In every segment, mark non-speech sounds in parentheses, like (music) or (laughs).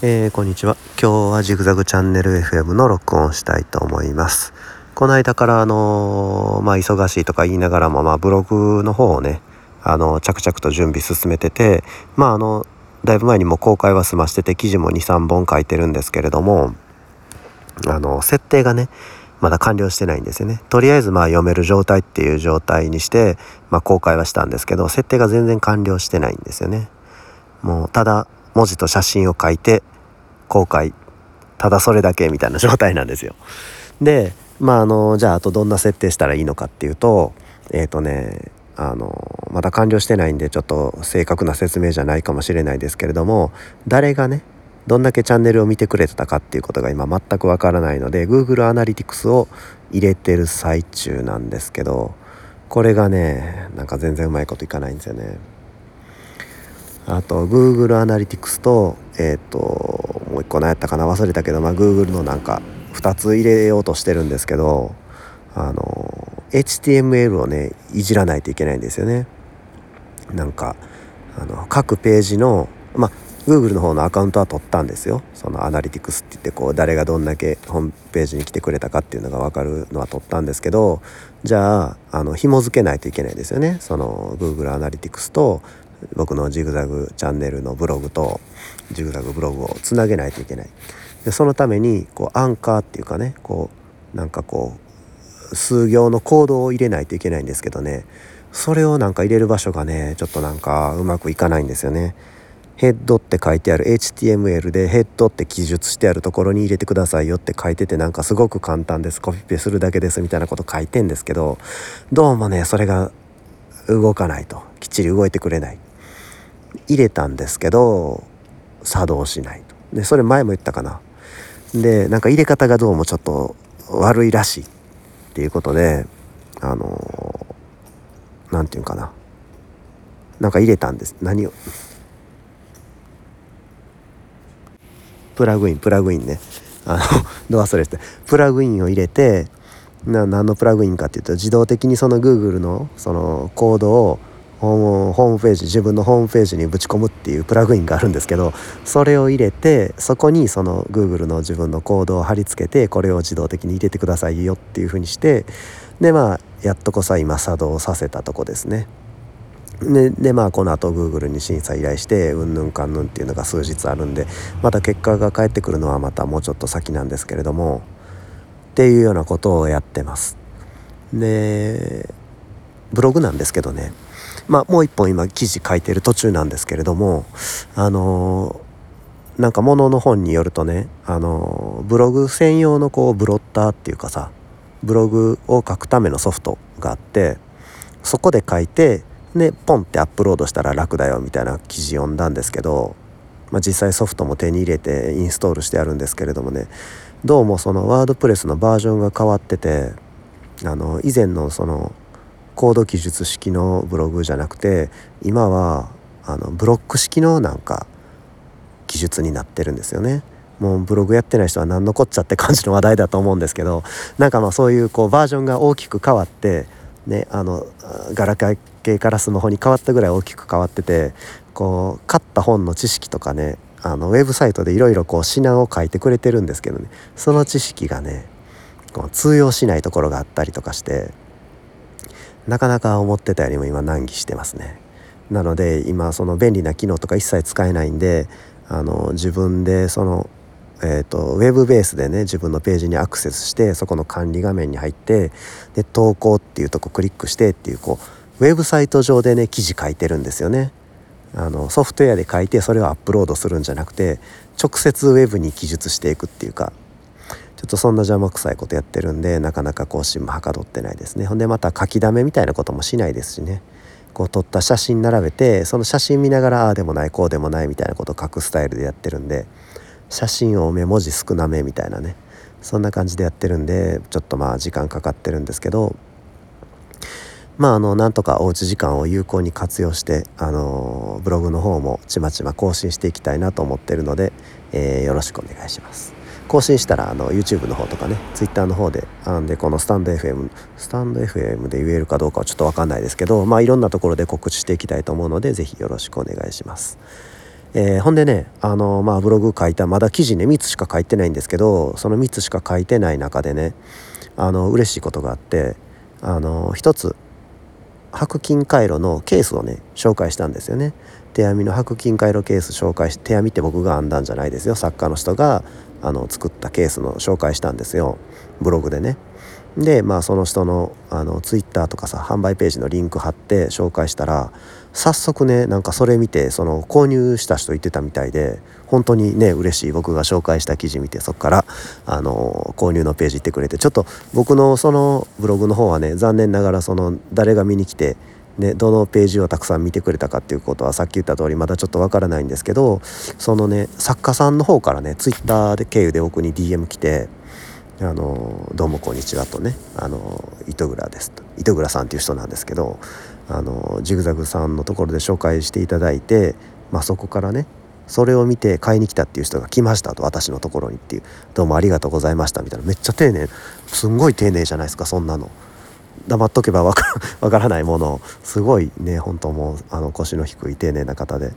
えー、こんにちは。今日はジグザグチャンネル FM の録音したいと思います。この間からあのー、まあ忙しいとか言いながらもまあブログの方をねあの着々と準備進めててまああのだいぶ前にも公開は済ましてて記事も23本書いてるんですけれどもあの設定がねまだ完了してないんですよね。とりあえずまあ読める状態っていう状態にして、まあ、公開はしたんですけど設定が全然完了してないんですよね。もうただ文字と写真を書いて公開ただそれだけみたいな状態なんですよ。でまああのじゃああとどんな設定したらいいのかっていうとえっ、ー、とねあのまだ完了してないんでちょっと正確な説明じゃないかもしれないですけれども誰がねどんだけチャンネルを見てくれてたかっていうことが今全くわからないので Google アナリティクスを入れてる最中なんですけどこれがねなんか全然うまいこといかないんですよね。あと Google アナリティクスとえっ、ー、ともう一個何やったかな忘れたけど、まあ、Google のなんか2つ入れようとしてるんですけどあの HTML をねいじらないといけないんですよね。なんかあの各ページのまあ Google の方のアカウントは取ったんですよそのアナリティクスって言ってこう誰がどんだけホームページに来てくれたかっていうのが分かるのは取ったんですけどじゃああの紐付けないといけないですよねその Google アナリティクスと僕のジグザグチャンネルのブログとジグザグブログをつなげないといけない。でそのためにこうアンカーっていうかねこうなんかこう数行のコードを入れないといけないんですけどね。それをなんか入れる場所がねちょっとなんかうまくいかないんですよね。ヘッドって書いてある HTML でヘッドって記述してあるところに入れてくださいよって書いててなんかすごく簡単です。コピペするだけですみたいなこと書いてんですけどどうもねそれが動かないと。きっちり動いてくれない。入れたんですけど作動しないと。でそれ前も言ったかな。でなんか入れ方がどうもちょっと悪いらしいっていうことであの何て言うかな。なんか入れたんです。何を？プラグインプラグインね。あの (laughs) ど忘れしてプラグインを入れてな何のプラグインかっていうと自動的にその Google のそのコードをホームページ自分のホームページにぶち込むっていうプラグインがあるんですけどそれを入れてそこにその Google の自分のコードを貼り付けてこれを自動的に入れてくださいよっていうふうにしてでまあやっとこさ今作動させたとこですね。ででまあこの後 Google に審査依頼してうんぬんかんぬんっていうのが数日あるんでまた結果が返ってくるのはまたもうちょっと先なんですけれどもっていうようなことをやってます。でブログなんですけどねまあもう一本今記事書いてる途中なんですけれどもあのー、なんかものの本によるとねあのー、ブログ専用のこうブロッターっていうかさブログを書くためのソフトがあってそこで書いてでポンってアップロードしたら楽だよみたいな記事読んだんですけど、まあ、実際ソフトも手に入れてインストールしてあるんですけれどもねどうもそのワードプレスのバージョンが変わっててあの以前のそのコード記述式のブログじゃなくて今はあのブロック式のなんか記述になってるんですよね。もうブログやってない人は何のこっちゃって感じの話題だと思うんですけどなんかまあそういうこうバージョンが大きく変わってねあのガラケーからスマホに変わったぐらい大きく変わっててこう買った本の知識とかねあのウェブサイトでいろいろこう指南を書いてくれてるんですけどねその知識がねこう通用しないところがあったりとかしてなかなか思ってたよりも今難儀してますね。なので今その便利な機能とか一切使えないんであの自分でそのえーと、ウェブベースでね自分のページにアクセスしてそこの管理画面に入ってで投稿っていうとこクリックしてっていうこうウェブサイト上でね記事書いてるんですよね。あのソフトウェアで書いてそれをアップロードするんじゃなくて直接ウェブに記述していくっていうかちょっとそんな邪魔くさいことやってるんでなかなか更新もはかどってないですね。ほんでまた書きだめみたいなこともしないですしね。こう撮った写真並べてその写真見ながらああでもないこうでもないみたいなことを書くスタイルでやってるんで写真多め文字少なめみたいなね。そんな感じでやってるんでちょっとまあ時間かかってるんですけどまああのなんとかおうち時間を有効に活用してあのブログの方もちまちま更新していきたいなと思ってるので、えー、よろしくお願いします。更新したらあの YouTube の方とかね Twitter の方であんでこのスタンド FM スタンド FM で言えるかどうかはちょっと分かんないですけどまあいろんなところで告知していきたいと思うので是非よろしくお願いします。えー、ほんでねあのまあブログ書いたまだ記事ね3つしか書いてないんですけどその3つしか書いてない中でねあの嬉しいことがあってあの1つ白金回路のケースをね紹介したんですよね手編みの白金回路ケース紹介して手編みって僕が編んだんじゃないですよ作家の人があの作ったケースの紹介したんですよ。ブログでね。でまあその人のあのツイッターとかさ販売ページのリンク貼って紹介したら早速ねなんかそれ見てその購入した人言ってたみたいで本当にね嬉しい。僕が紹介した記事見てそこからあの購入のページ行ってくれてちょっと僕のそのブログの方はね残念ながらその誰が見に来てね、どのページをたくさん見てくれたかっていうことはさっき言った通りまだちょっとわからないんですけどそのね作家さんの方からねツイッターで経由で僕に DM 来て「あのどうもこんにちは」とね「あの糸倉です」と。糸倉さんっていう人なんですけどあのジグザグさんのところで紹介していただいて、まあ、そこからねそれを見て買いに来たっていう人が来ましたと私のところにっていう「どうもありがとうございました」みたいな。めっちゃ丁寧すんごい丁寧じゃないですかそんなの。黙っとけばわか (laughs) らないものすごいね本当もうあの腰の低い丁寧な方で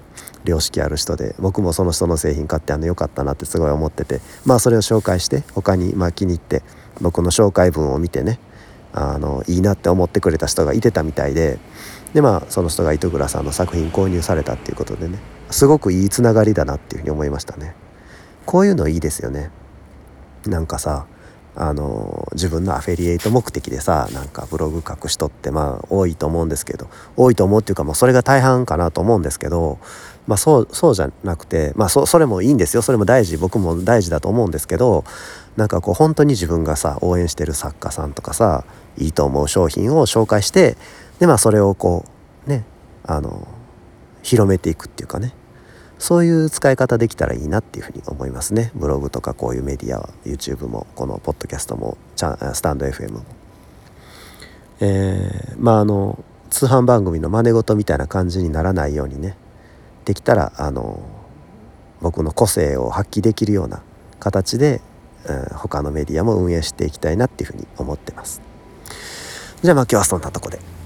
良識ある人で僕もその人の製品買ってあの良かったなってすごい思っててまあそれを紹介して他にまあ気に入って僕の紹介文を見てねあのいいなって思ってくれた人がいてたみたいででまあその人が糸倉さんの作品購入されたっていうことでねすごくいいつながりだなっていうふうに思いましたね。こういうのいいですよね。なんかさあの自分のアフィリエイト目的でさなんかブログ書く人ってまあ多いと思うんですけど多いと思うっていうかもうそれが大半かなと思うんですけど、まあ、そうそうじゃなくてまあそそれもいいんですよ。それも大事。僕も大事だと思うんですけどなんかこう本当に自分がさ応援してる作家さんとかさいいと思う商品を紹介してでまあそれをこうねあの広めていくっていうかね。そういう使い方できたらいいなっていうふうに思いますねブログとかこういうメディアは YouTube もこのポッドキャストもスタンド FM も。えー、まああの通販番組の真似事みたいな感じにならないようにねできたらあの僕の個性を発揮できるような形で、うん、他のメディアも運営していきたいなっていうふうに思ってます。じゃあまあ今日はそんなとこで。